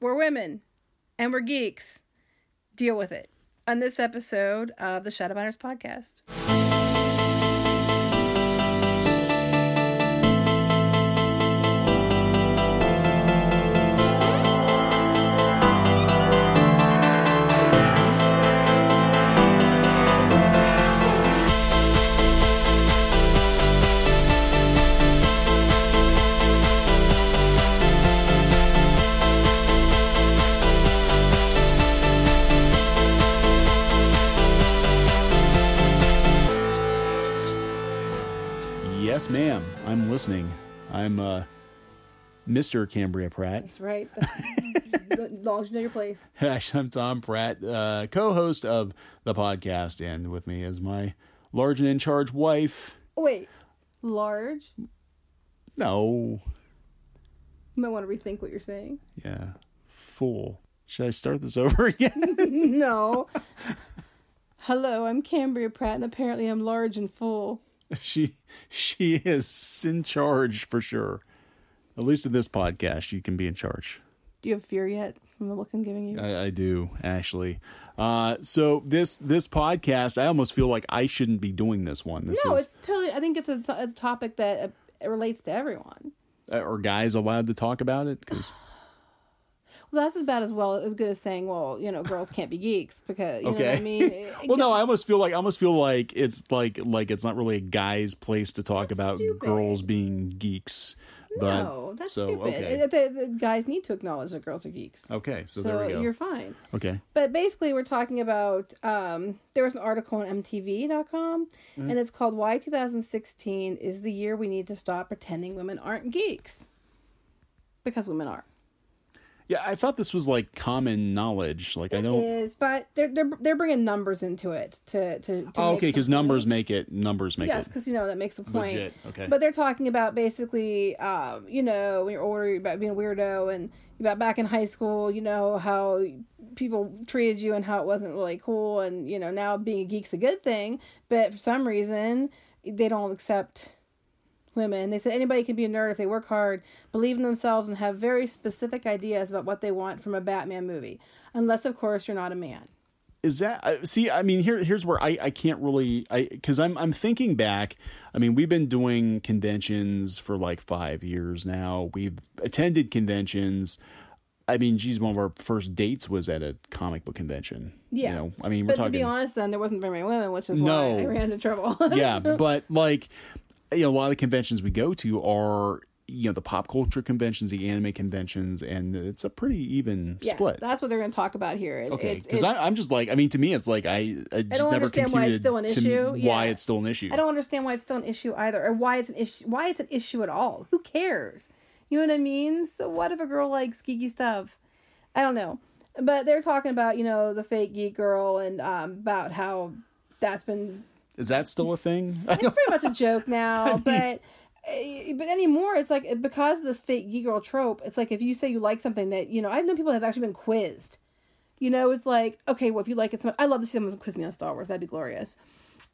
we're women and we're geeks. Deal with it. On this episode of the Shadowbinders podcast. Listening. I'm uh, Mr. Cambria Pratt. That's right. as long as you know your place. Actually, I'm Tom Pratt, uh, co-host of the podcast, and with me is my large and in charge wife. Oh, wait, large? No, You might want to rethink what you're saying. yeah, fool. Should I start this over again? No. Hello, I'm Cambria Pratt, and apparently I'm large and full. she she is in charge for sure. At least in this podcast, you can be in charge. Do you have fear yet from the look I'm giving you? I, I do Ashley. Uh, so this this podcast, I almost feel like I shouldn't be doing this one. This no, is it's totally. I think it's a, it's a topic that uh, relates to everyone. uh, are guys allowed to talk about it? Because Well, that's about as well as good as saying, well, you know, girls can't be geeks because you know what I mean. It- well, no, I almost feel like I almost feel like it's like like it's not really a guy's place to talk about stupid. girls being geeks. But no, that's so stupid. okay, The, the guys need to acknowledge that girls are geeks. okay, so, So, there we go. you're fine. Okay, But basically, we're talking about. Um, there was an article on MTV.com, Mm-hmm. and it's called "Why 2016 is the year we need to stop pretending women aren't geeks." Because women are. Yeah, I thought this was like common knowledge. Like I don't. is, but they're they're they're bringing numbers into it to to. to Oh, okay, because numbers make it. Numbers make Yes, it. Yes, because you know that makes a point. Legit, okay. But they're talking about basically, um, you know, when you're older, you're about being a weirdo, and about back in high school, you know how people treated you and how it wasn't really cool, and you know now being a geek's a good thing, but for some reason they don't accept women. They said anybody can be a nerd if they work hard, believe in themselves, and have very specific ideas about what they want from a Batman movie, unless of course you're not a man. is that uh, see i mean here here's where i i can't really i because i'm i'm thinking back i mean we've been doing conventions for like five years now we've attended conventions i mean geez one of our first dates was at a comic book convention Yeah. you know i mean we're But to be honest, then there wasn't very many women, which is No. why I ran into trouble. yeah but like you know a lot of the conventions we go to are you know the pop culture conventions the anime conventions and it's a pretty even Yeah, split That's what they're going to talk about here. Okay, because I'm just like, I mean, to me, it's like I, I just don't never understand why it's still an issue. why Yeah. it's still an issue. I don't understand why it's still an issue either, or why it's an issue. Why it's an issue at all? Who cares? You know what I mean? So what if a girl likes geeky stuff? I don't know, but they're talking about you know the fake geek girl and um, about how that's been Is that still a thing? it's pretty much a joke now, but eh, but anymore it's like because of this fake geek girl trope. It's like if you say you like something that you know, I've known people that have actually been quizzed. You know, it's like okay, well if you like it, so much, I love to see someone quiz me on Star Wars. That'd be glorious.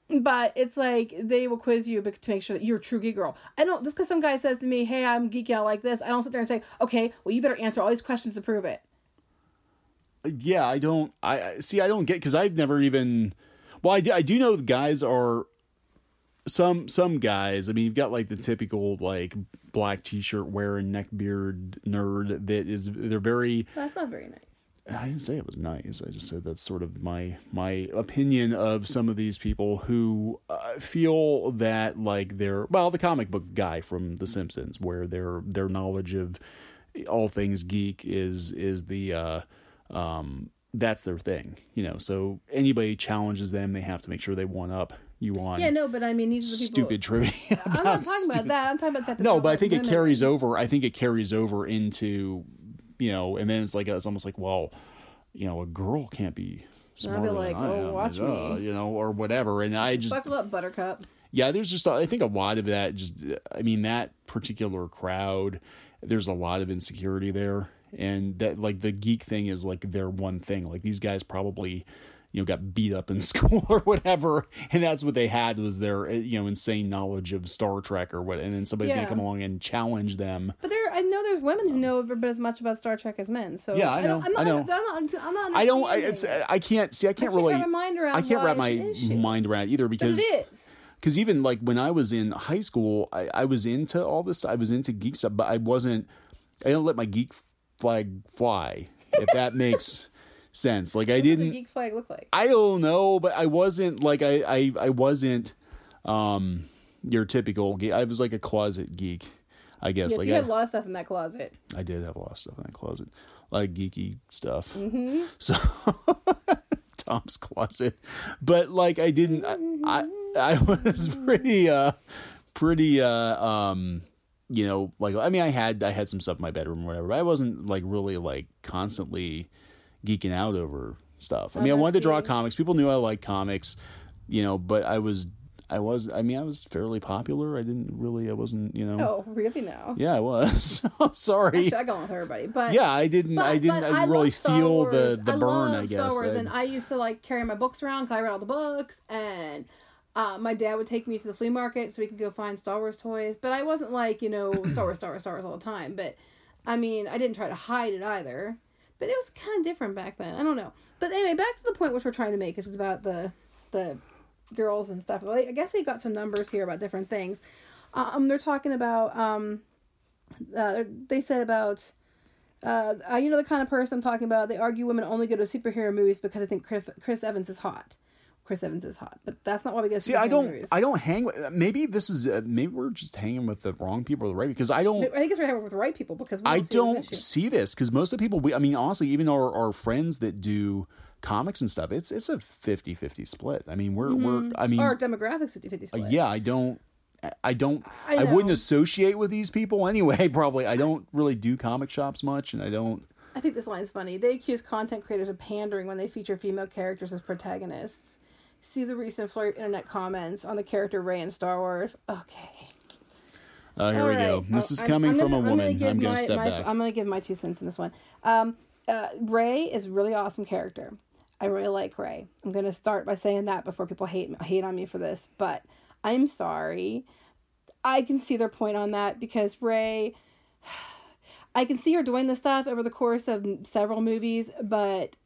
But it's like they will quiz you to make sure that you're a true geek girl. I don't just because some guy says to me, "Hey, I'm geeky out like this." I don't sit there and say, "Okay, well you better answer all these questions to prove it." yeah, I don't. I I- see. I don't get because I've never even. Well, I do, I do know the guys are some some guys. I mean, you've got like the typical like black t-shirt wearing neck beard nerd that is they're very That's not very nice. I didn't say it was nice. I just said that's sort of my my opinion of some of these people who uh, feel that like they're well the comic book guy from The Simpsons, where their their knowledge of all things geek is is the uh, um, that's their thing, you know. So anybody challenges them, they have to make sure they one up you on Yeah, no, but I mean these are the people. stupid trivia. I'm not talking about that. I'm talking about that. no, but I think it carries over. I think it carries over into, you know, and then it's like it's almost like, well, you know, a girl can't be smarter like, than I "Oh, am, watch uh, me." you know, or whatever. And I just, Buckle up, Buttercup. yeah, there's just, I think a lot of that. Just, I mean, that particular crowd, there's a lot of insecurity there, and that like the geek thing is like their one thing. Like these guys probably. you know got beat up in school or whatever and that's what they had was their uh, you know insane knowledge of star trek or what and then somebody's Yeah. gonna come along and challenge them But there, I know there's women who know bit as much about Star Trek as men. So Yeah, I don't- know, I'm not, I know. I'm not, I'm not i don't I, it's i can't see i can't, can't really wrap my mind around i can't wrap my it's an issue. mind around either because because even like when I was in high school, I, I was into all this. I was into geek stuff, but I wasn't. I didn't let my geek flag fly. If that makes sense, like I What a didn't. geek flag look like? I don't know, but I wasn't like I I, I wasn't um your typical geek. I was like a closet geek, I guess. Yes, like you I, had a lot of stuff in that closet. I did have a lot of stuff in that closet, like geeky stuff. Mm-hmm. So Tom's closet, but like I didn't. I I, I was pretty uh pretty uh um you know like I mean I had I had some stuff in my bedroom or whatever, but I wasn't like really like constantly geeking out over stuff. I oh, mean I Oh, wanted to draw comics. People knew I liked comics, you know, but I was. I was. I mean, I was fairly popular. I didn't really. I wasn't. You know. Oh, really? No. Yeah, I was. Sorry. Actually, I go with everybody, but Yeah, I didn't. But, I didn't I I really feel the the I burn. love I guess. Star Wars, I- and I used to like carry my books around because I read all the books, and uh, my dad would take me to the flea market so we could go find Star Wars toys. But I wasn't like you know Star Wars, Star Wars, Star Wars all the time. But I mean, I didn't try to hide it either. But it was kind of different back then. I don't know. But anyway, back to the point which we're trying to make, which is about the the girls and stuff. Well, I guess they got some numbers here about different things. Um, they're talking about um, uh, they said about uh, uh, you know the kind of person I'm talking about. They argue women only go to superhero movies because I think Chris, Chris Evans is hot. Chris Evans is hot, but that's not why we go to See, I don't. movies. I don't hang. with Maybe this is. Uh, maybe we're just hanging with the wrong people or the right because I don't. I think it's right with the right people because we I see don't see this because most of the people we. I mean, honestly, even our our friends that do comics and stuff, it's it's a 50-50 split. I mean, we're we're. I mean, Our demographics 50 50 split. uh, yeah, I don't. I don't. I I, wouldn't associate with these people anyway. Probably, I don't really do comic shops much, and I don't. I think this line's funny. They accuse content creators of pandering when they feature female characters as protagonists. See the recent flurry of internet comments on the character Rey in Star Wars. Okay. Uh, here All we right. go. This Oh, is I'm- coming I'm from gonna- a woman. I'm, going to step my- back. I'm going to give my two cents in this one. Um, uh, Rey is a really awesome character. I really like Rey. I'm going to start by saying that before people hate hate on me for this, but I'm sorry. I can see their point on that because Rey. I can see her doing this stuff over the course of several movies, but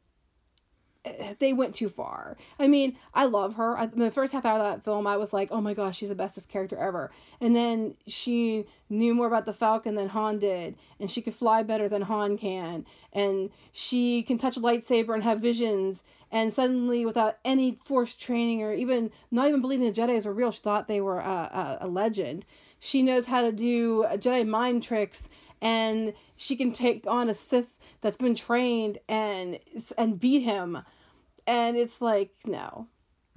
they went too far. I mean, I love her. I, the first half hour of that film, I was like, "Oh my gosh, she's the bestest character ever." And then she knew more about the Falcon than Han did, and she could fly better than Han can, and she can touch a lightsaber and have visions. And suddenly, without any force training or even not even believing the Jedi's were real, she thought they were a, legend. She knows how to do Jedi mind tricks, and she can take on a Sith that's been trained and and beat him and it's like no.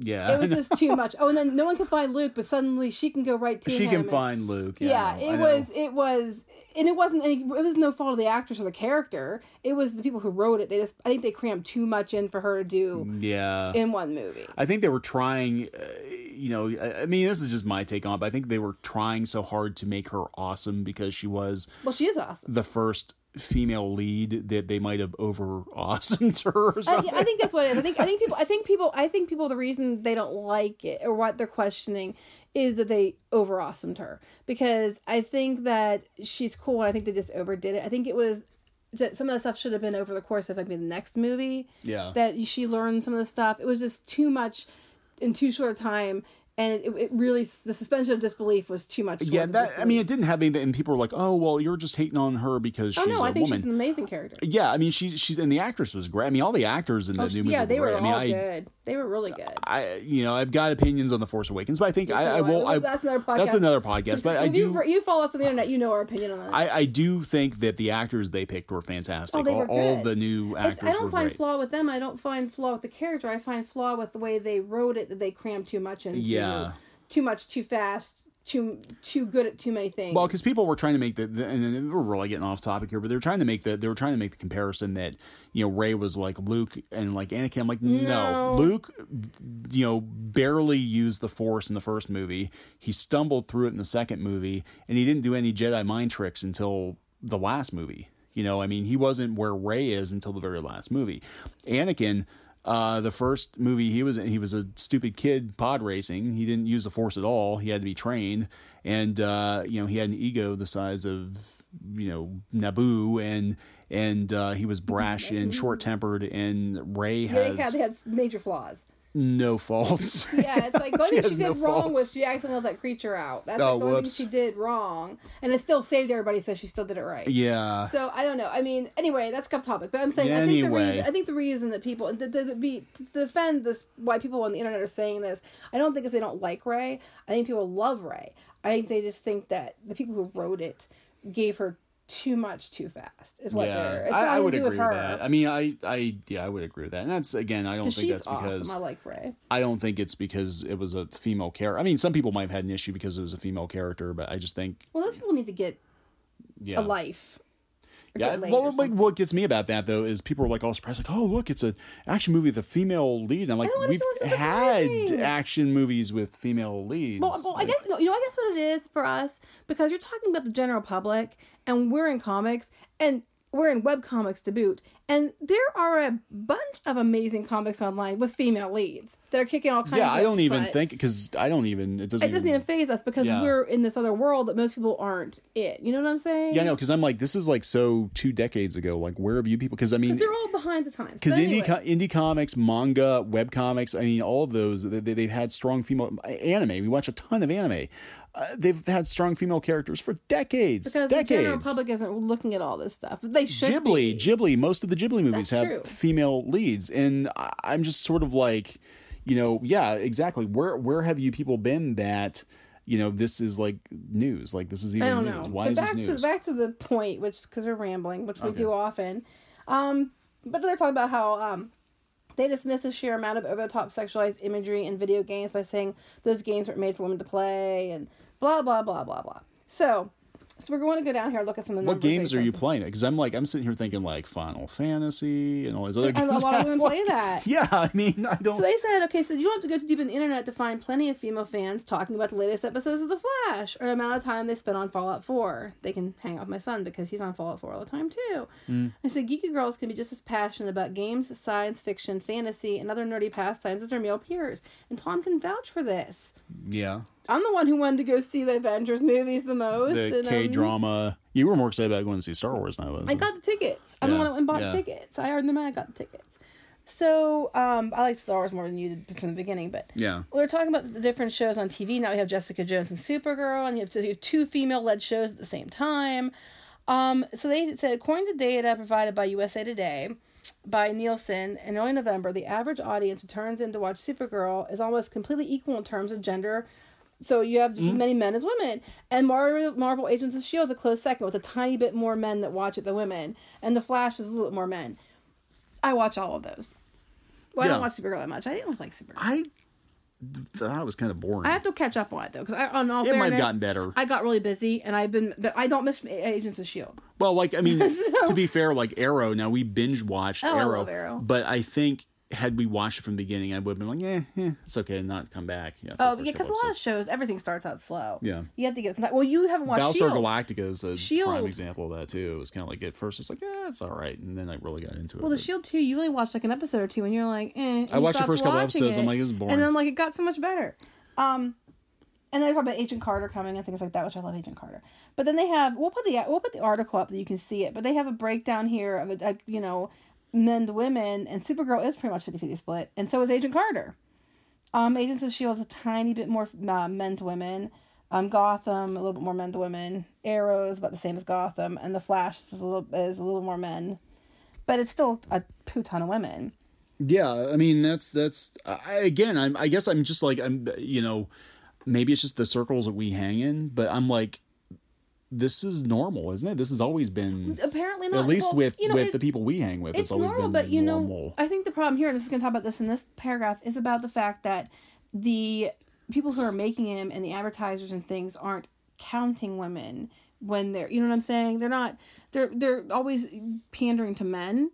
Yeah, it was just too much. Oh and then no one can find luke but suddenly she can go right to she him can and- find Luke. Yeah, yeah, I know, I it was it was and it wasn't any, it was no fault of the actress or the character. It was the people who wrote it. They just i think they crammed too much in for her to do Yeah, in one movie. I think they were trying. Uh, you know, I, I mean, this is just my take on it, but I think they were trying so hard to make her awesome because she was well she is awesome. the first female lead that they might have over awesomed her or I, something. I think that's what it is. I think I think people I think people I think people the reason they don't like it or what they're questioning is that they over awesomed her because I think that she's cool and I think they just overdid it. I think it was that some of the stuff should have been over the course of like maybe the next movie. Yeah. That she learned some of the stuff. It was just too much in too short a time and it, it really the suspension of disbelief was too much. yeah, that I mean, it didn't have anything, and people were like, "Oh, well, you're just hating on her because she's Oh no, a I think woman." she's an amazing character. yeah, I mean, she's she's and the actress was great. I mean, all the actors in the Oh, new movie yeah, they were were great. I mean, all I, good. They were really good. I, you know, I've got opinions on the Force Awakens, but I think I, so I I. will. I, That's another podcast. That's another podcast, but I do. You, you follow us on the internet, you know our opinion on that. I, I do think that the actors they picked were fantastic. Oh, they all, were all good. the new It's- actors I don't find great. flaw with them. I don't find flaw with the character. I find flaw with the way they wrote it. That they crammed too much into. Yeah. Too much, too fast, too too good at too many things. Well, because people were trying to make the, the, and we're really getting off topic here, but they were trying to make the, they were trying to make the comparison that you know Rey was like Luke and like Anakin. I'm like, no, No. Luke, you know, barely used the Force in the first movie. He stumbled through it in the second movie, and he didn't do any Jedi mind tricks until the last movie. You know, I mean, he wasn't where Rey is until the very last movie. Anakin. Uh, the first movie he was in, he was a stupid kid pod racing. He didn't use the force at all. He had to be trained, and uh, you know he had an ego the size of you know Naboo, and and uh, he was brash and short tempered. And Rey Yeah, has had, had major flaws. No faults. Yeah, it's like the only She thing she did no wrong faults. was she accidentally let that creature out. That's Oh, like the only thing she did wrong, and it still saved everybody. So she still did it right. yeah. So I don't know. I mean, anyway, that's a off topic. But I'm saying I think the reason I think the reason that people to, to, to be to defend this why people on the internet are saying this, I don't think it's they don't like Rey. I think people love Rey. I think they just think that the people who wrote it gave her too much too fast. Is what they're. It's I, I would agree with her. that. I mean, I, I, yeah, I would agree with that. And that's again, I don't think that's because awesome. I like Rey. I don't think it's because it was a female character. I mean, some people might have had an issue because it was a female character, but I just think, Well, those people need to get yeah, a life. Yeah. Well, like, what gets me about that though is people are like all surprised, like, oh, look, it's an action movie with a female lead. And I'm like, we've understand what's so had action movies with female leads. Well, well I guess you know, I guess what it is for us because you're talking about the general public, and we're in comics, and we're in web comics to boot, and there are a bunch of amazing comics online with female leads that are kicking all kinds. yeah, I don't even think because I don't even it doesn't. it doesn't even faze us because Yeah. we're in this other world that most people aren't in. You know what I'm saying? yeah, no, because I'm like, this is like so two decades ago. Like, where have you people? Because I mean, They're all behind the times. because indie co- indie comics, manga, web comics, I mean, all of those they, they- they've had strong female anime. We watch a ton of anime. Uh, they've had strong female characters for decades. because the general public isn't looking at all this stuff. They should Ghibli, be. Ghibli. Most of the Ghibli movies That's have true. female leads, and I'm just sort of like, you know, yeah, exactly. Where where have you people been that? You know, this is like news. Like this is even I don't news. know. Why but is back this to news? back to the point, which because we're rambling, which we do often. Um, but they're talking about how um, they dismiss a sheer amount of over the top sexualized imagery in video games by saying those games weren't made for women to play and blah blah blah blah blah. So, so we're going to go down here and look at some of the What games are you playing? Because I'm like, I'm sitting here thinking like Final Fantasy and all these other And games. a lot of women play that. Yeah, I mean, I don't. So they said, okay, so you don't have to go too deep in the internet to find plenty of female fans talking about the latest episodes of The Flash or the amount of time they spent on Fallout 4. They can hang out with my son because he's on Fallout 4 all the time too. Mm. I said, geeky girls can be just as passionate about games, science fiction, fantasy, and other nerdy pastimes as their male peers. And Tom can vouch for this. yeah, I'm the one who wanted to go see the Avengers movies the most. the and, um, K drama. You were more excited about going to see Star Wars than I was. I got the tickets. I'm the one that went and bought yeah. tickets. I earned them and I got the tickets. So um, I like Star Wars more than you did from the beginning, but yeah. we were talking about the different shows on TV. Now we have Jessica Jones and Supergirl, and you have, you have two female-led shows at the same time. Um, so they said, according to data provided by USA Today, by Nielsen, in early November, the average audience who turns in to watch Supergirl is almost completely equal in terms of gender. So you have just as mm-hmm. many men as women, and Marvel, Marvel Agents of Shield is a close second with a tiny bit more men that watch it than women, and The Flash is a little bit more men. I watch all of those. Well, I don't watch Supergirl that much. I didn't like Supergirl. I thought it was kind of boring. I have to catch up on it though, because I, on all It might have gotten better. I got really busy, and I've been, but I don't miss Agents of Shield. Well, like I mean, So- to be fair, like Arrow. Now we binge watched Oh, I Arrow, love Arrow. but I think had we watched it from the beginning, I would have been like, eh, eh it's okay, and not come back. Yeah, Oh, yeah, because a lot of shows, everything starts out slow. Yeah. you have to give it some time. Well, you haven't watched Battlestar Shield. Galactica is a Shield. prime example of that too. It was kind of like at first it's like, yeah, it's all right, and then I really got into it. Well, the but- Shield too, you only watched like an episode or two, and you're like, eh. and I watched the first couple episodes, I'm like, this is boring. And then like it got so much better. Um, and then I talk about Agent Carter coming and things like that, which I love Agent Carter. But then they have we'll put the we'll put the article up that you can see it. But they have a breakdown here of a, a you know men to women, and Supergirl is pretty much 50-50 split, and so is Agent Carter. Um, Agents of Shield is a tiny bit more uh, men to women. Um, Gotham a little bit more men to women. Arrow is about the same as Gotham, and the Flash is a little is a little more men, but it's still a poo ton of women. Yeah, I mean that's that's I, again. I'm I guess I'm just like I'm you know maybe it's just the circles that we hang in, but I'm like this is normal, isn't it? This has always been Apparently not. at least Well, with you know, with it- the people we hang with. It's, it's always normal, been but you know, normal. I think the problem here, and this is going to talk about this in this paragraph, is about the fact that the people who are making him and the advertisers and things aren't counting women when they're, you know what I'm saying? They're not. They're they're always pandering to men,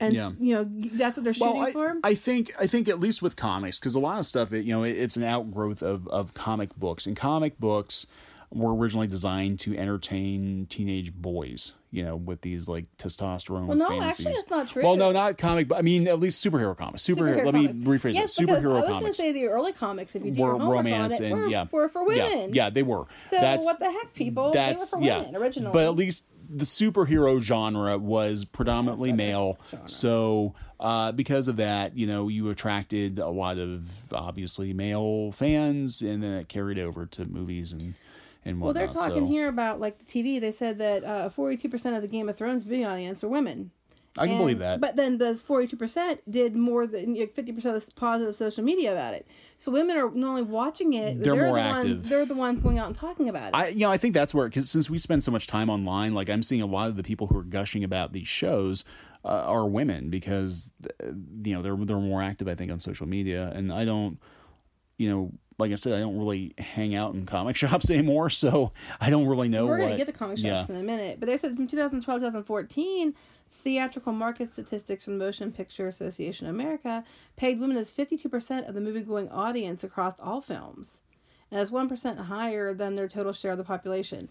and Yeah. you know that's what they're shooting well, I, for. I think I think at least with comics, because a lot of stuff, it, you know, it, it's an outgrowth of of comic books. And comic books, were originally designed to entertain teenage boys. You know, with these like testosterone. Well, no, fantasies. actually, that's not true. Well, no, not comic, but I mean at least superhero comics. Superhero. let comics. me rephrase yes, because Superhero I was going comics to say the early comics, if you do were romance it, and were, yeah, were for women. Yeah, they were. So that's, what the heck, people? That's they were for yeah. originally. But at least the superhero genre was predominantly male. So uh, because of that, you know, you attracted a lot of obviously male fans, and then it carried over to movies and and well, they're talking so here about like the TV. They said that uh, forty-two percent of the Game of Thrones video audience are women. I can And- believe that. But then those forty-two percent did more than fifty percent of the positive social media about it. So women are not only watching it, They're they're, more the active. ones. They're the ones going out and talking about it. I you know I think that's where because since we spend so much time online, like I'm seeing a lot of the people who are gushing about these shows uh, are women because uh, you know they're they're more active I think on social media, and I don't you know like I said I don't really hang out in comic shops anymore, so I don't really know. We're what, to get the comic shops yeah. in a minute. But they said from 2012 2014, theatrical market statistics from the Motion Picture Association of America paid women as 52% of the movie going audience across all films. And that's 1% higher than their total share of the population.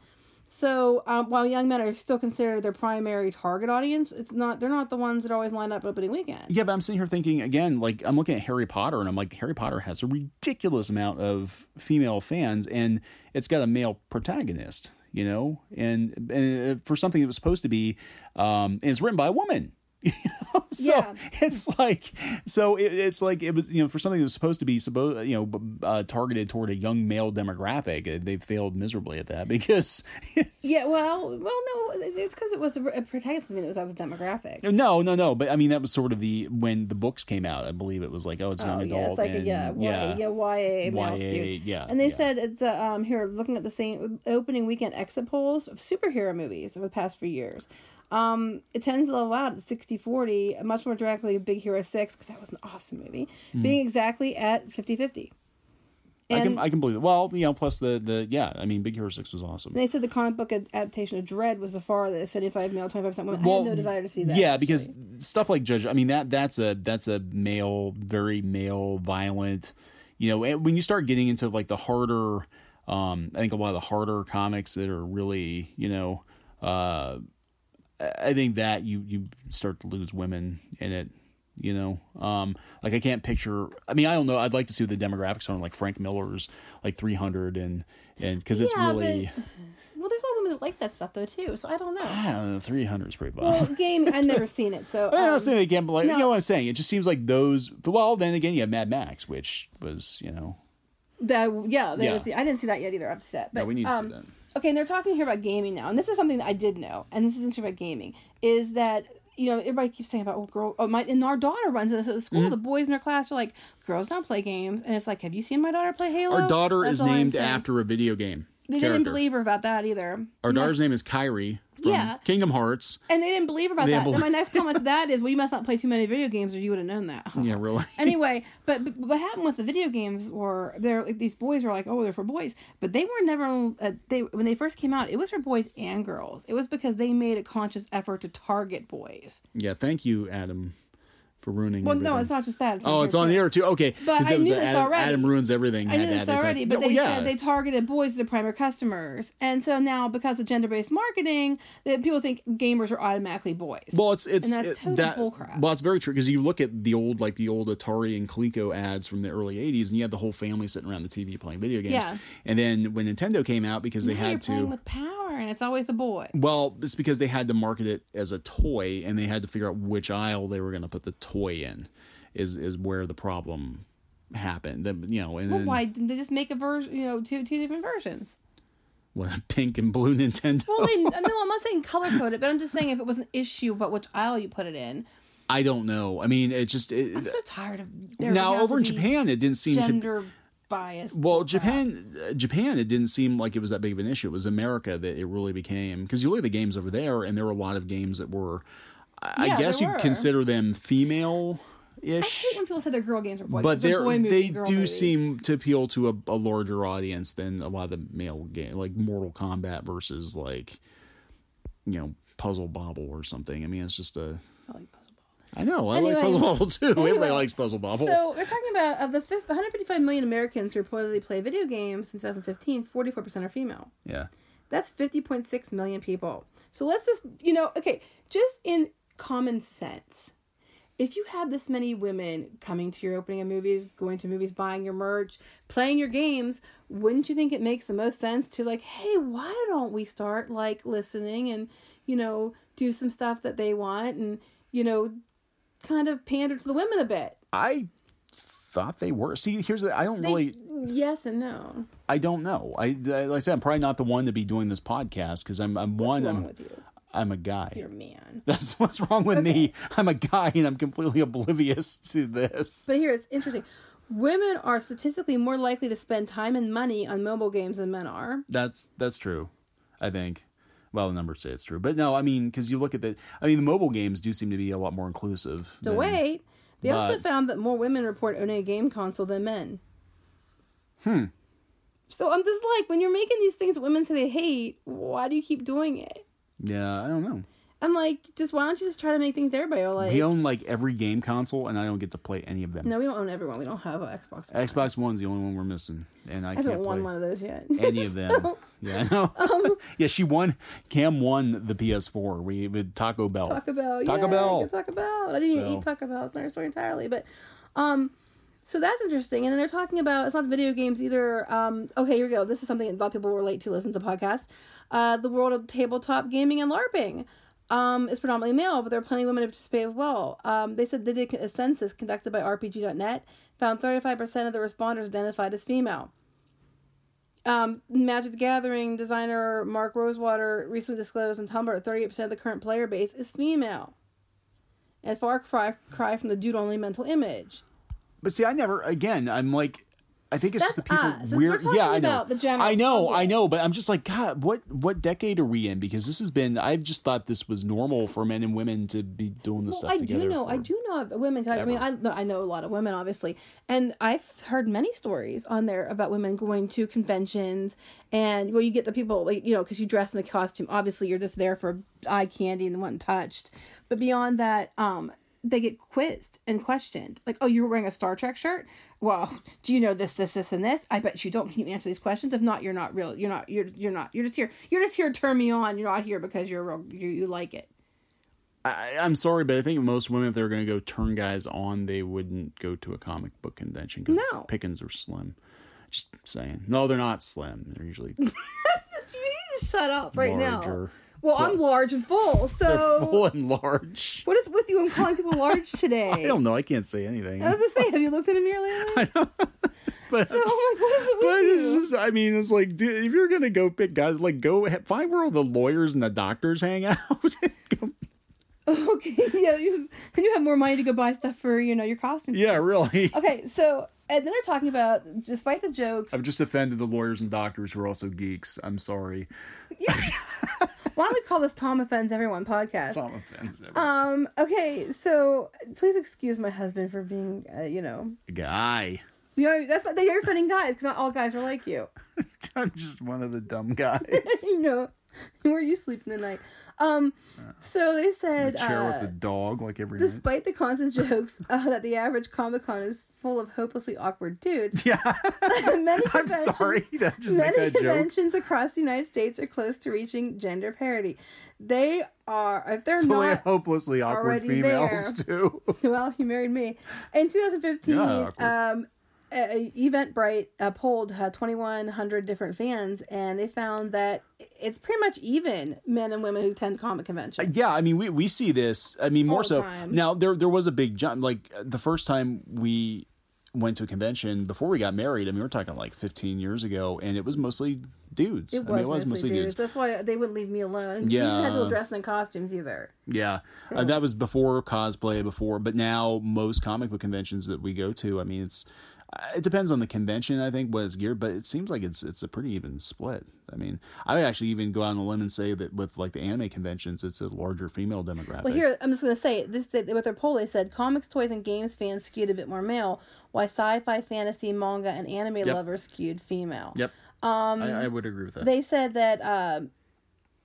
So um, while young men are still considered their primary target audience, it's not. They're not the ones that always line up opening weekend. Yeah, but I'm sitting here thinking again, like I'm looking at Harry Potter, and I'm like, Harry Potter has a ridiculous amount of female fans, and it's got a male protagonist, you know, and, and for something that was supposed to be, um, and it's written by a woman. You know? So Yeah. it's like, so it, it's like it was, you know, for something that was supposed to be supposed, you know, uh, targeted toward a young male demographic, uh, they failed miserably at that because it's, Yeah, well, well, no, it's because it was a, a protagonist. I mean, it was that was demographic. No, no, no. But I mean, that was sort of the when the books came out. I believe it was like, oh, it's young Oh, adult. yeah, it's like a, yeah, yeah, yeah, YA, male YA, yeah, And they yeah. said it's uh, um here looking at the same opening weekend exit polls of superhero movies over the past few years. Um, it tends to level out at 60-40, much more directly Big Hero 6 because that was an awesome movie, being exactly at 50-50. Hmm. I can I can believe it. Well, you know, plus the the yeah. I mean, Big Hero Six was awesome. they said the comic book adaptation of Dredd was the farthest, 75 male, 25% women. I had no desire to see that. Yeah, actually. because stuff like Judge. I mean that that's a that's a male, very male, violent. You know, and when you start getting into like the harder, um, I think a lot of the harder comics that are really, you know, uh, I think that you you start to lose women in it. You know, um, like I can't picture. I mean, I don't know. I'd like to see what the demographics on like Frank Miller's like 300 and and because it's Yeah, really well, there's a lot of women that like that stuff though too. So I don't know. I don't know, 300 is pretty Well, game I've never seen it, so I'm not um, saying can't, but like, you know what I'm saying. It just seems like those. Well, then again, you have Mad Max, which was, you know, That yeah, Yeah. didn't I didn't see that yet either. I'm upset. But we need to see um, that. Okay, and they're talking here about gaming now, and this is something that I did know, and this isn't about gaming. Is that you know everybody keeps saying about oh girl oh my and our daughter runs this at the Mm-hmm. school. The boys in her class are like girls don't play games, and it's like have you seen my daughter play Halo? our daughter That's is named after a video game. They character. didn't believe her about that either. Our daughter's name is Kyrie Yeah. Kingdom Hearts. And they didn't believe about They that. didn't my next comment to that is, well, you must not play too many video games, or you would have known that. Yeah, really. anyway, but, but what happened with the video games were they're like these boys were like, oh, they're for boys, but they were never. Uh, they when they first came out, it was for boys and girls. It was because they made a conscious effort to target boys. Yeah, thank you, Adam, for ruining. Well, everything. no, it's not just that. Oh, it's on here the air too. Okay, But I knew this Adam, already. Adam ruins everything. I knew this already, time. but Yeah, they well, yeah. said they targeted boys as their primary customers, and so now because of gender-based marketing, that people think gamers are automatically boys. Well, it's it's And that's it- total that. bullcrap. Well, it's very true because you look at the old like the old Atari and Coleco ads from the early '80s, and you had the whole family sitting around the TV playing video games. Yeah. And then when Nintendo came out, because they now you're had to. with power, and it's always a boy. Well, it's because they had to market it as a toy, and they had to figure out which aisle they were going to put the toy in. Is is where the problem happened? The, you know, and Well, then why didn't they just make a version? You know, two two different versions. what, pink and blue Nintendo. Well, they, no, I'm not saying color code it, but I'm just saying if it was an issue about which aisle you put it in. I don't know. I mean, it just it, I'm so tired of there now over in Japan, it didn't seem to. Bias. Well, Japan, Japan, it didn't seem like it was that big of an issue. It was America that it really became because you look at the games over there, and there were a lot of games that were, I, Yeah, I guess you were. consider them female Ish. I hate when people say their girl games are boy. But games. They're they're, boy movies they do movies. seem to appeal to a, a larger audience than a lot of the male game, like Mortal Kombat versus like, you know, Puzzle Bobble or something. I mean, it's just a. Like. I know. I Anyway. like Puzzle Bobble too. Everybody likes Puzzle Bobble. So we're talking about of the fifth, 155 million Americans who reportedly play video games in 2015. 44 percent are female. yeah. That's 50.6 million people. So let's just, you know, okay, just in common sense, if you had this many women coming to your opening of movies, going to movies, buying your merch, playing your games, wouldn't you think it makes the most sense to like, hey, why don't we start like listening and, you know, do some stuff that they want and, you know, kind of pander to the women a bit? I thought they were. See, here's the. I don't They, really. yes and no. I don't know. I like I said, I'm probably not the one to be doing this podcast because I'm I'm What's one. wrong I'm with you? I'm a guy. You're a man. That's what's wrong with me. I'm a guy and I'm completely oblivious to this. But here it's interesting. Women are statistically more likely to spend time and money on mobile games than men are. That's that's true. I think. Well, the numbers say it's true, but no, I mean, because you look at the, I mean, the mobile games do seem to be a lot more inclusive. The than- wait, they also found that more women report owning a game console than men. Hmm. So I'm just like, when you're making these things women say they hate, why do you keep doing it? Yeah, I don't know. I'm like, just why don't you just try to make things everybody are like? We own like every game console, and I don't get to play any of them. no, we don't own everyone. We don't have an Xbox. One. Xbox One's the only one we're missing, and I, I can't haven't play won one of those yet. any of them. Yeah, I know. Um, yeah, she won. Cam won the PS4. We with Taco Bell. Taco Bell. Taco yeah, Bell. Taco Bell. I didn't even eat Taco Bell. It's not another story entirely. But, um, so that's interesting. And then they're talking about it's not video games either. Um, okay, here we go. This is something a lot of people relate to. Listen to podcasts. Uh, the world of tabletop gaming and LARPing. Um, is predominantly male, but there are plenty of women who participate as well. Um, they said they did a census conducted by RPG.net, found 35% of the responders identified as female. Um, Magic the Gathering designer Mark Rosewater recently disclosed on Tumblr that 38% of the current player base is female. And far cry, cry from the dude only mental image. But see, I never. Again, I'm like, I think it's just the people us. We're Yeah, I know. I know, public. I know. But I'm just like, God, what what decade are we in? Because this has been. I've just thought this was normal for men and women to be doing this Well, stuff I do know. I do know women. I mean, I know, I know a lot of women, obviously, and I've heard many stories on there about women going to conventions, and well, you get the people like you know because you dress in a costume. Obviously, you're just there for eye candy and wanting touched, but beyond that, um, they get quizzed and questioned. Like, oh, you're wearing a Star Trek shirt. Well, do you know this, this, this, and this? I bet you don't. Can you answer these questions? If not, you're not real. You're not. You're you're not. You're just here. You're just here to turn me on. You're not here because you're real. You, you like it. I, I'm sorry, but I think most women, if they were going to go turn guys on, they wouldn't go to a comic book convention because No. pickings are slim. Just saying. No, they're not slim. They're usually shut up right now. Well, I'm large and full, They're so full and large. what is with you and calling people large today? I don't know. I can't say anything. I was gonna say, have you looked in a mirror lately? but So I'm like, what is it But with it's just, I mean, it's like, dude, if you're gonna go pick guys, like, go ha- find where all the lawyers and the doctors hang out. Go- Okay, yeah, you, and you have more money to go buy stuff for you know your costume. yeah, really. Okay, so and then they're talking about, despite the jokes, I've just offended the lawyers and doctors who are also geeks. I'm sorry. Why don't we call this Tom offends everyone podcast? Some offensive. Um. Okay. So please excuse my husband for being, uh, you know, a Guy. you know that's not you're offending guys because not all guys are like you. I'm just one of the dumb guys. you know, where are you sleeping tonight? Um. So they said. the Chair uh, with the dog, like every night. Despite the constant jokes uh, that the average Comic Con is full of hopelessly awkward dudes, Yeah. many I'm conventions, sorry. I just many that joke? conventions across the United States are close to reaching gender parity. They are, if they're So they hopelessly awkward females too. well, you married me. In 2015, Yeah, um, uh, Eventbrite uh, polled uh, 2,100 different fans, and they found that it's pretty much even men and women who attend comic conventions. Yeah, I mean, we, we see this. I mean, more so time. now. There there was a big jump. Like the first time we went to a convention before we got married. I mean, we're talking like 15 years ago, and it was mostly dudes. It I was, mean, it was mostly, mostly dudes. dudes. That's why they wouldn't leave me alone. Yeah. You didn't have people dressed in costumes either. Yeah, uh, that was before cosplay. Before, but now most comic book conventions that we go to, I mean, it's uh, it depends on the convention. I think what it's geared, but it seems like it's it's a pretty even split. I mean, I would actually even go out on a limb and say that with like the anime conventions, it's a larger female demographic. Well, here I'm just gonna say this. That with their poll, they said comics, toys, and games fans skewed a bit more male, while sci-fi, fantasy, manga, and anime lovers skewed female. Yep. Um, I, I would agree with that. They said that um,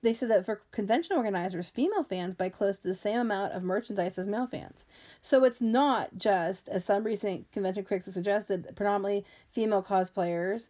they said that for convention organizers, female fans buy close to the same amount of merchandise as male fans. So it's not just, as some recent convention critics have suggested, predominantly female cosplayers.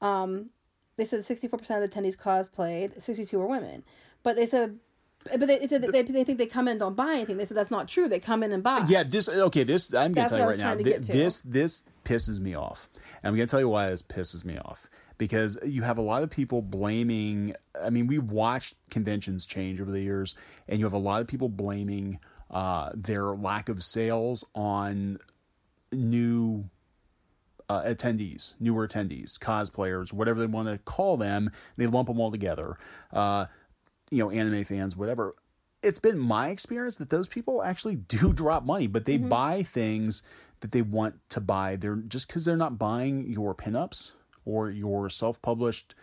Um, they said 64% of the attendees cosplayed, 62 were women. But they said but they, they, they, they think they come in and don't buy anything. They said that's not true. They come in and buy. Yeah, this okay. This I'm gonna That's tell you right now. was trying to thi- get to. This this pisses me off, and I'm gonna tell you why this pisses me off. Because you have a lot of people blaming. I mean, we've watched conventions change over the years, and you have a lot of people blaming uh, their lack of sales on new uh, attendees, newer attendees, cosplayers, whatever they want to call them. They lump them all together. Uh, you know, anime fans, whatever. It's been my experience that those people actually do drop money, but they buy things that they want to buy. They're just because they're not buying your pinups or your self-published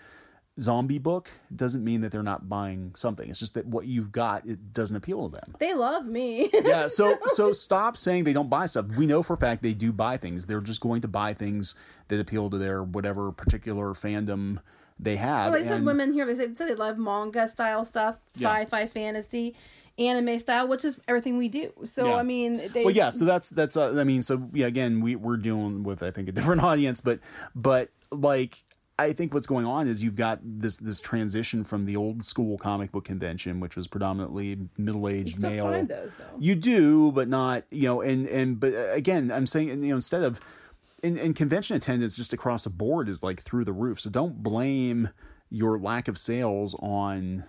zombie book doesn't mean that they're not buying something. It's just that what you've got it doesn't appeal to them They love me. yeah so so stop saying they don't buy stuff we know for a fact they do buy things they're just going to buy things that appeal to their whatever particular fandom they have Well, they said women here. They said, they love manga style stuff, sci-fi, fantasy, anime style, which is everything we do. So Yeah. I mean, they, well yeah so that's that's uh, i mean so yeah again we, we're dealing with i think a different audience but but like i think what's going on is you've got this this transition from the old school comic book convention which was predominantly middle-aged male find those though. You do, but not you know. And and but uh, again, I'm saying you know instead of in, in convention attendance just across the board is like through the roof. So don't blame your lack of sales on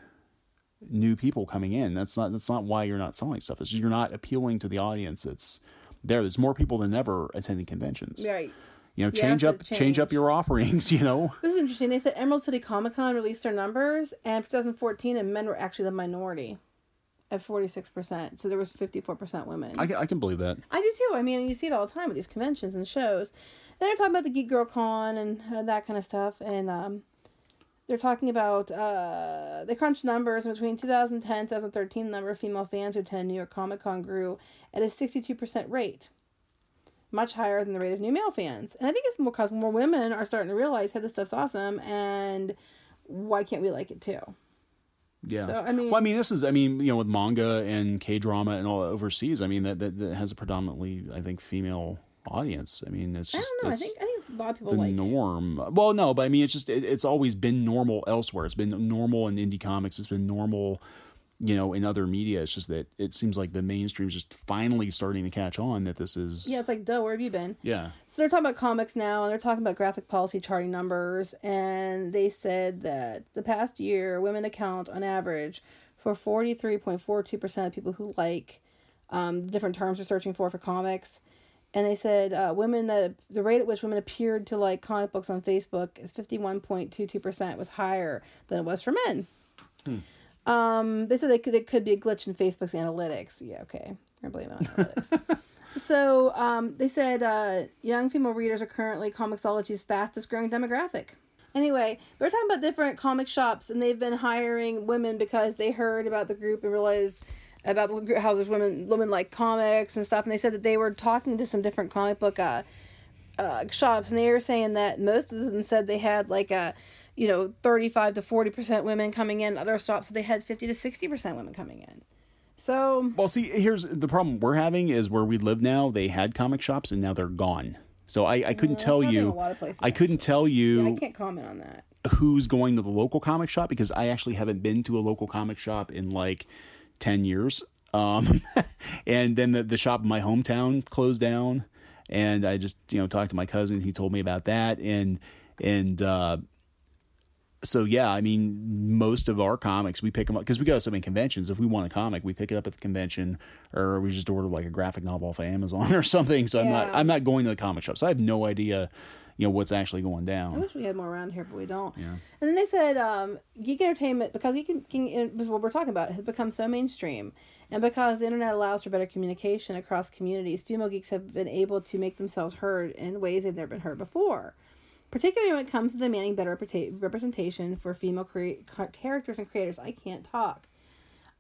new people coming in. That's not that's not why you're not selling stuff. It's you're not appealing to the audience that's there. There's more people than ever attending conventions. Right. You know, You change up to change up your offerings. You know. This is interesting. They said Emerald City Comic Con released their numbers, and for 2014, and men were actually the minority at 46%. So there was 54% women. I, can- I can believe that. I do too. I mean, you see it all the time at these conventions and shows. And they're talking about the Geek Girl Con and uh, that kind of stuff. And um, they're talking about, uh, they crunched numbers between 2010 and 2013. The number of female fans who attended New York Comic Con grew at a 62% rate, much higher than the rate of new male fans. And I think it's more because more women are starting to realize, hey, this stuff's awesome, and why can't we like it too? Yeah. So, I mean- well, I mean, this is, I mean, you know, with manga and K drama and all overseas, I mean, that, that, that has a predominantly, I think, female audience. I mean, it's just I don't know. I think I think a lot of people the like it. norm. Well, no, but I mean, it's just, it, it's always been normal elsewhere. It's been normal in indie comics. It's been normal, you know, in other media. It's just that it seems like the mainstream is just finally starting to catch on that this is, Yeah, it's like, duh, where have you been? yeah. So they're talking about comics now, and they're talking about graphic policy charting numbers, and they said that the past year, women account on average for forty three point four two percent of people who like um, the different terms they're searching for for comics. And they said uh, women that the rate at which women appeared to like comic books on Facebook is fifty one point two two percent was higher than it was for men. Um, they said they could, it could be a glitch in Facebook's analytics. Yeah, okay, I blame it on analytics. So um, they said uh, young female readers are currently Comixology's fastest growing demographic. Anyway, they're talking about different comic shops, and they've been hiring women because they heard about the group and realized about the how there's women women like comics and stuff. And they said that they were talking to some different comic book uh, uh, shops, and they were saying that most of them said they had like a you know 35 to 40 percent women coming in. Other shops they had 50 to 60 percent women coming in. So Well, see, here's the problem we're having is where we live now. They had comic shops and now they're gone. So I, I couldn't that's tell you. a lot of places, I couldn't tell you I can't comment on that. who's going to the local comic shop because I actually haven't been to a local comic shop in like 10 years. Um, and then the, the shop in my hometown closed down and I just, you know, talked to my cousin. He told me about that. And, and, uh, so yeah, I mean, most of our comics we pick them up because we go to so many conventions. If we want a comic, we pick it up at the convention, or we just order like a graphic novel off of Amazon or something. So I'm not, I'm not going to the comic shop, so I have no idea, you know, what's actually going down. I wish we had more around here, but we don't. Yeah. And then they said um, geek entertainment because geek, geek was what we're talking about has become so mainstream, and because the internet allows for better communication across communities, female geeks have been able to make themselves heard in ways they've never been heard before. Particularly when it comes to demanding better representation for female ca- characters and creators. I can't talk.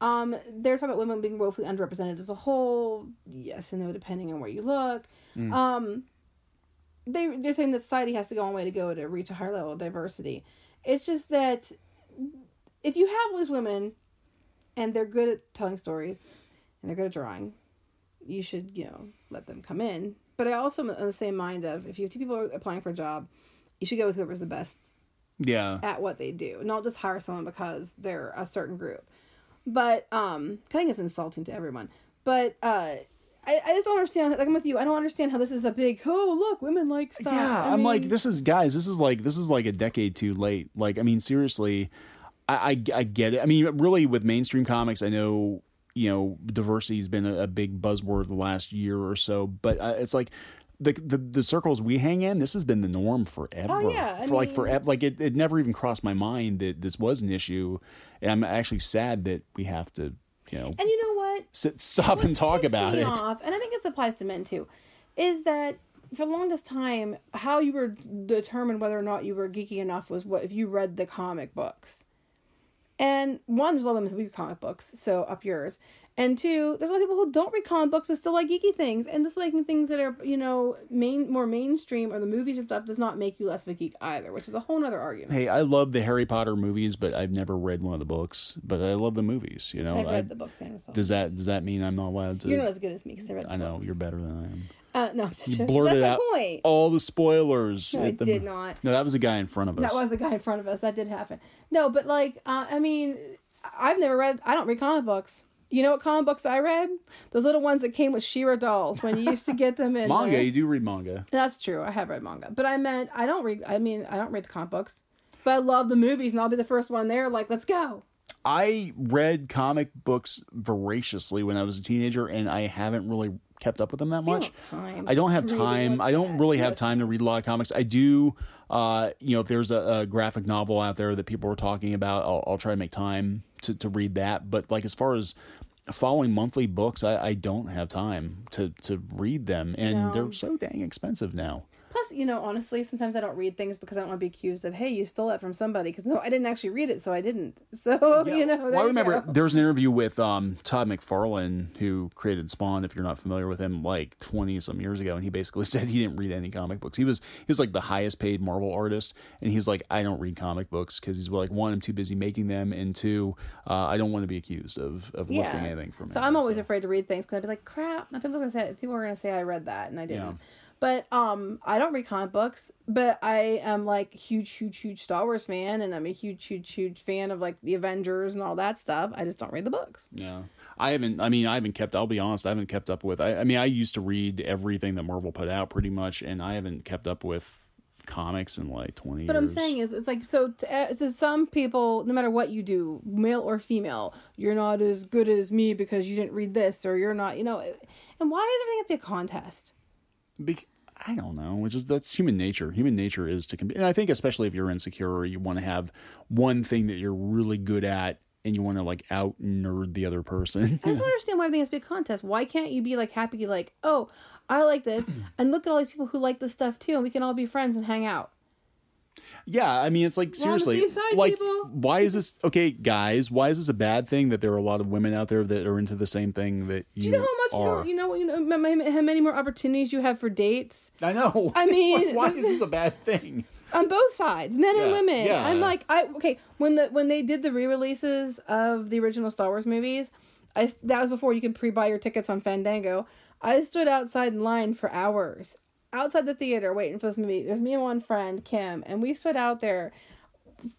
Um, they're talking about women being woefully underrepresented as a whole. Yes and no, depending on where you look. Um, they they're saying that society has to go on way to go to reach a higher level of diversity. It's just that if you have those women and they're good at telling stories and they're good at drawing, you should, you know, let them come in. But I also am on the same mind of if you have two people applying for a job, you should go with whoever's the best Yeah. at what they do. Not just hire someone because they're a certain group. But um I think it's insulting to everyone. But uh I, I just don't understand like I'm with you. I don't understand how this is a big oh look, women like stuff. Yeah, I I'm like this is guys, this is like this is like a decade too late. Like I mean seriously, I I, I get it. I mean really with mainstream comics, I know you know diversity's been a, a big buzzword the last year or so, but uh, it's like the, the the circles we hang in, this has been the norm forever. Oh, yeah, I for like mean- forever. Like it, it never even crossed my mind that this was an issue, and I'm actually sad that we have to, you know, and you know what? sit, stop and talk about it. Off, and I think this applies to men too, is that for the longest time, how you were determined whether or not you were geeky enough was what if you read the comic books. And one, there's a lot of women who read comic books, so up yours. And two, there's a lot of people who don't read comic books but still like geeky things. And just liking things that are, you know, main more mainstream or the movies and stuff does not make you less of a geek either, which is a whole nother argument. Hey, I love the Harry Potter movies, but I've never read one of the books. But I love the movies. You know, I've I- read the books and does that does that mean I'm not allowed to? You're not as good as me because I read the I know books. you're better than I am. Uh, no, You joking. blurted That's out the point. all the spoilers. No, I the- did not. No, that was a guy in front of us. That was the guy in front of us. That did happen. No, but like, uh, I mean, I've never read. I don't read comic books. You know what comic books I read? Those little ones that came with She-Ra dolls when you used to get them in manga. You do read manga. That's true. I have read manga, but I meant I don't read. I mean, I don't read the comic books, but I love the movies, and I'll be the first one there. Like, let's go. I read comic books voraciously when I was a teenager, and I haven't really kept up with them that much. don't time. I don't have Reading time. I don't really have time to read a lot of comics. I do, uh, you know, if there's a, a graphic novel out there that people are talking about, I'll, I'll try to make time to, to read that. But like as far as following monthly books, I, I don't have time to, to read them, and No. they're so dang expensive now. You know, honestly, sometimes I don't read things because I don't want to be accused of, hey, you stole that from somebody. Because no, I didn't actually read it, so I didn't. So you know, well, I remember go. there was an interview with um, Todd McFarlane, who created Spawn. If you're not familiar with him, like 20 some years ago, and he basically said he didn't read any comic books. He was he was like the highest paid Marvel artist, and he's like, I don't read comic books because he's like, one, I'm too busy making them, and two, uh, I don't want to be accused of of lifting anything from. So it. I'm always afraid to read things because I'd be like, crap. Now people are gonna say people are gonna say I read that and I didn't. Yeah. But um, I don't read comic books, but I am like huge, huge, huge Star Wars fan, and I'm a huge, huge, huge fan of like the Avengers and all that stuff. I just don't read the books. Yeah, I haven't. I mean, I haven't kept. I'll be honest. I haven't kept up with. I, I mean, I used to read everything that Marvel put out pretty much, and I haven't kept up with comics in like 20 What years. I'm saying is, it's like so. To, uh, to some people, no matter what you do, male or female, you're not as good as me because you didn't read this, or you're not, you know. And why is everything have to be a contest? Bec- I don't know. Which is that's human nature. Human nature is to compete, and I think especially if you're insecure, or you want to have one thing that you're really good at, and you want to like out nerd the other person. I just don't understand why everything has to be a contest. Why can't you be like happy, like, oh, I like this, and look at all these people who like this stuff too, and we can all be friends and hang out. Yeah, I mean, it's like We're on the seriously, same side, like, people. why is this okay, guys? Why is this a bad thing that there are a lot of women out there that are into the same thing that you, Do you know how much are? more, you know, you know, how many more opportunities you have for dates I know. I It's like, mean, why is this a bad thing? on both sides, men and women. yeah. I'm like, I okay when the when they did the re-releases of the original Star Wars movies, I that was before you could pre-buy your tickets on Fandango. I stood outside in line for hours outside the theater waiting for this movie. There's me and one friend Kim, and we stood out there.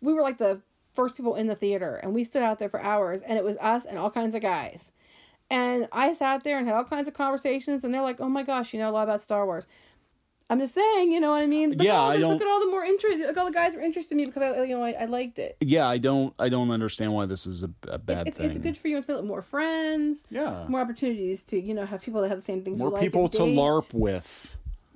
We were like the first people in the theater, and we stood out there for hours, and it was us and all kinds of guys. And I sat there and had all kinds of conversations, and they're like, "Oh my gosh, you know a lot about Star Wars." I'm just saying, you know what I mean? Look Yeah, all I the, don't- Look at all the more interest. Look, all the guys were interested in me because I, you know, I, I liked it. Yeah, I don't. I don't understand why this is a, a bad It's, thing. it's good for you. It's more friends, Yeah, more opportunities to you know have people that have the same things. more you like people to. LARP with,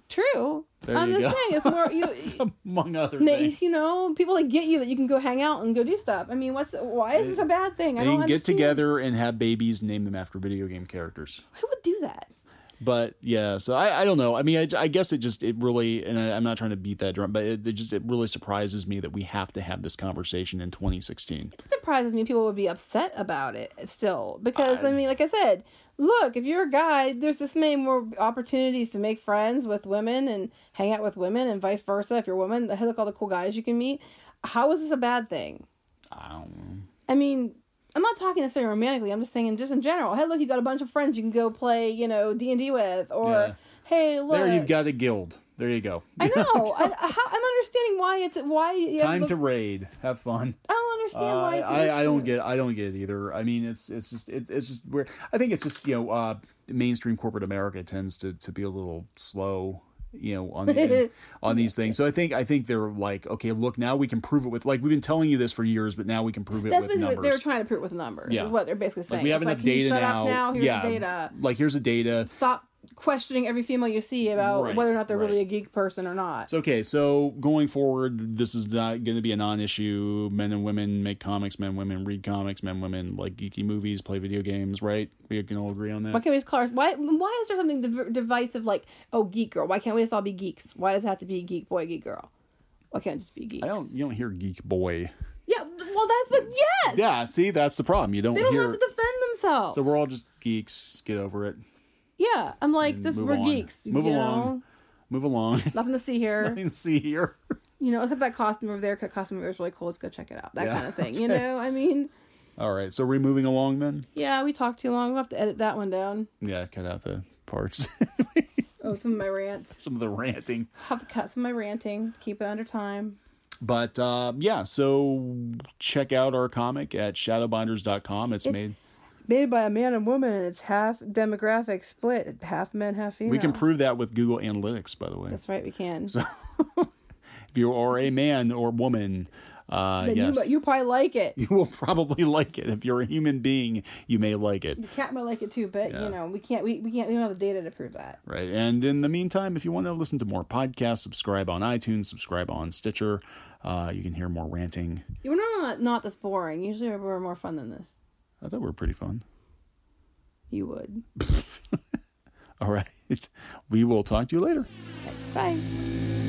True. There I'm just go. saying, it's more you. among other things. You know, people that get you that you can go hang out and go do stuff. I mean, what's why is this a bad thing? I they don't can get together and have babies, name them after video game characters. Who would do that? But yeah, so I, I don't know. I mean, I, I guess it just it really, and I, I'm not trying to beat that drum, but it, it just it really surprises me that we have to have this conversation in 2016. It surprises me people would be upset about it still because I I've- mean, like I said, look, if you're a guy, there's just many more opportunities to make friends with women and hang out with women, and vice versa. If you're a woman, hey, look all the cool guys you can meet. How is this a bad thing? I don't know. I mean, I'm not talking necessarily romantically. I'm just saying just in general. Hey, look, you got a bunch of friends you can go play, you know, D and D with, or Yeah. hey, look. There you've got a guild. There you go. I know. I, how, I'm understanding why it's why. Time to raid. Have fun. I don't understand Uh, why it's. I, I don't get I don't get it either. I mean, it's it's just it, it's just where I think it's just you know uh, mainstream corporate America tends to, to be a little slow. You know on the, on these things, so I think I think they're like, okay, look, now we can prove it with like we've been telling you this for years, but now we can prove it That's with what numbers. they're trying to prove it with numbers. Yeah. Is what they're basically saying. like we have It's enough like, data now. Now. Here's yeah, the data. like here's the data. Stop questioning every female you see about Right, whether or not they're really a geek person or not. So, okay, so going forward, this is not going to be a non-issue. Men and women make comics. Men women read comics. Men women like geeky movies, play video games. Right? We can all agree on that. Why can't we just call our, why why is there something div- divisive like oh geek girl? Why can't we just all be geeks? Why does it have to be geek boy, geek girl? Why can't it just be geeks? I don't. You don't hear geek boy. Yeah, well that's what yes. Yeah. See, that's the problem. You don't, They don't hear. have to defend themselves. so we're all just geeks. Get over it. Yeah. I'm like this. We're on. geeks. Move you along. Know? Move along. Nothing to see here. Nothing to see here. you know, look at that costume over there. That costume over there is really cool. Let's go check it out. That Yeah, kind of thing. You know, I mean, All right. So we're moving along then. yeah, we talked too long. We'll have to edit that one down. Yeah. Cut out the parts. Oh, some of my rants. Some of the ranting. i have to cut some of my ranting. Keep it under time. But uh, yeah, so check out our comic at shadowbinders.com. It's, It's- made. Made by a man and woman, and it's half demographic split, half men, half female. We can prove that with Google Analytics, by the way. That's right, we can. So if you are a man or woman, uh, then yes, you, you probably like it. you will probably like it. If you're a human being, you may like it. The cat might like it too, but Yeah. you know we can't. We, we can't. We don't have the data to prove that. Right. And in the meantime, if you want to listen to more podcasts, subscribe on iTunes, subscribe on Stitcher. Uh, you can hear more ranting. You were not not this boring. Usually we're more fun than this. I thought we were pretty fun. You would. All right. We will talk to you later. Okay, bye.